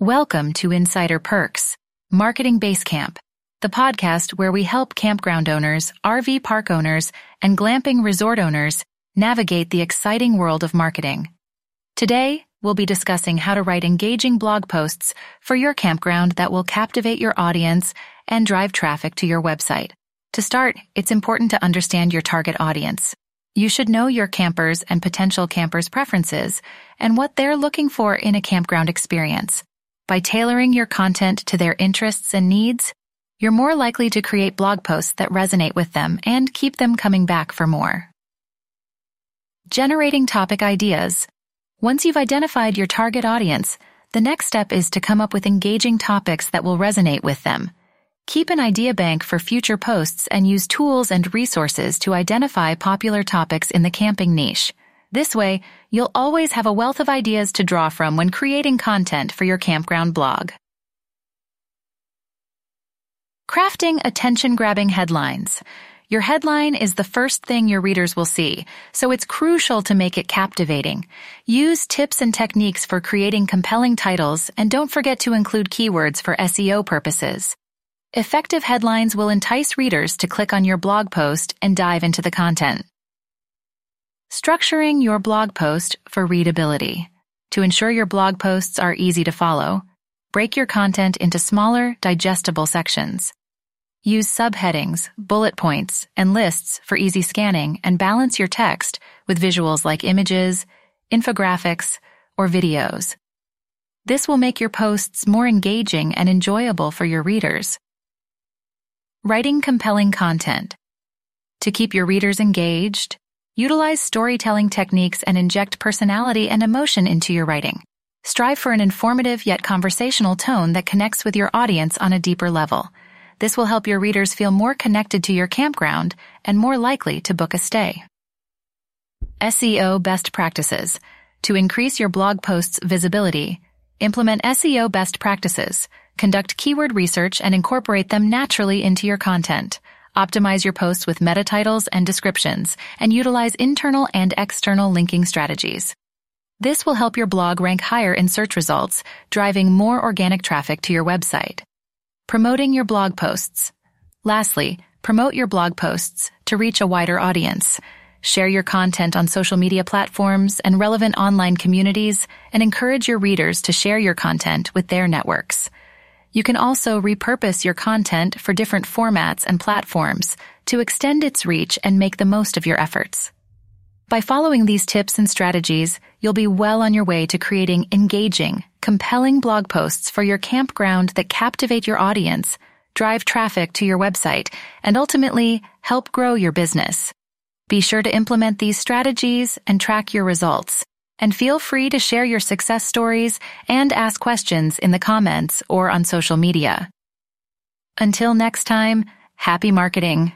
Welcome to Insider Perks, Marketing Basecamp, the podcast where we help campground owners, RV park owners, and glamping resort owners navigate the exciting world of marketing. Today, we'll be discussing how to write engaging blog posts for your campground that will captivate your audience and drive traffic to your website. To start, it's important to understand your target audience. You should know your campers and potential campers' preferences and what they're looking for in a campground experience. By tailoring your content to their interests and needs, you're more likely to create blog posts that resonate with them and keep them coming back for more. Generating topic ideas. Once you've identified your target audience, the next step is to come up with engaging topics that will resonate with them. Keep an idea bank for future posts and use tools and resources to identify popular topics in the camping niche. This way, you'll always have a wealth of ideas to draw from when creating content for your campground blog. Crafting attention-grabbing headlines. Your headline is the first thing your readers will see, so it's crucial to make it captivating. Use tips and techniques for creating compelling titles and don't forget to include keywords for SEO purposes. Effective headlines will entice readers to click on your blog post and dive into the content. Structuring your blog post for readability. To ensure your blog posts are easy to follow, break your content into smaller, digestible sections. Use subheadings, bullet points, and lists for easy scanning and balance your text with visuals like images, infographics, or videos. This will make your posts more engaging and enjoyable for your readers. Writing compelling content. To keep your readers engaged, utilize storytelling techniques and inject personality and emotion into your writing. Strive for an informative yet conversational tone that connects with your audience on a deeper level. This will help your readers feel more connected to your campground and more likely to book a stay. SEO best practices. To increase your blog post's visibility, implement SEO best practices Conduct keyword research and incorporate them naturally into your content. Optimize your posts with meta titles and descriptions, and utilize internal and external linking strategies. This will help your blog rank higher in search results, driving more organic traffic to your website. Promoting your blog posts. Lastly, promote your blog posts to reach a wider audience. Share your content on social media platforms and relevant online communities, and encourage your readers to share your content with their networks. You can also repurpose your content for different formats and platforms to extend its reach and make the most of your efforts. By following these tips and strategies, you'll be well on your way to creating engaging, compelling blog posts for your campground that captivate your audience, drive traffic to your website, and ultimately help grow your business. Be sure to implement these strategies and track your results and feel free to share your success stories and ask questions in the comments or on social media. Until next time, happy marketing.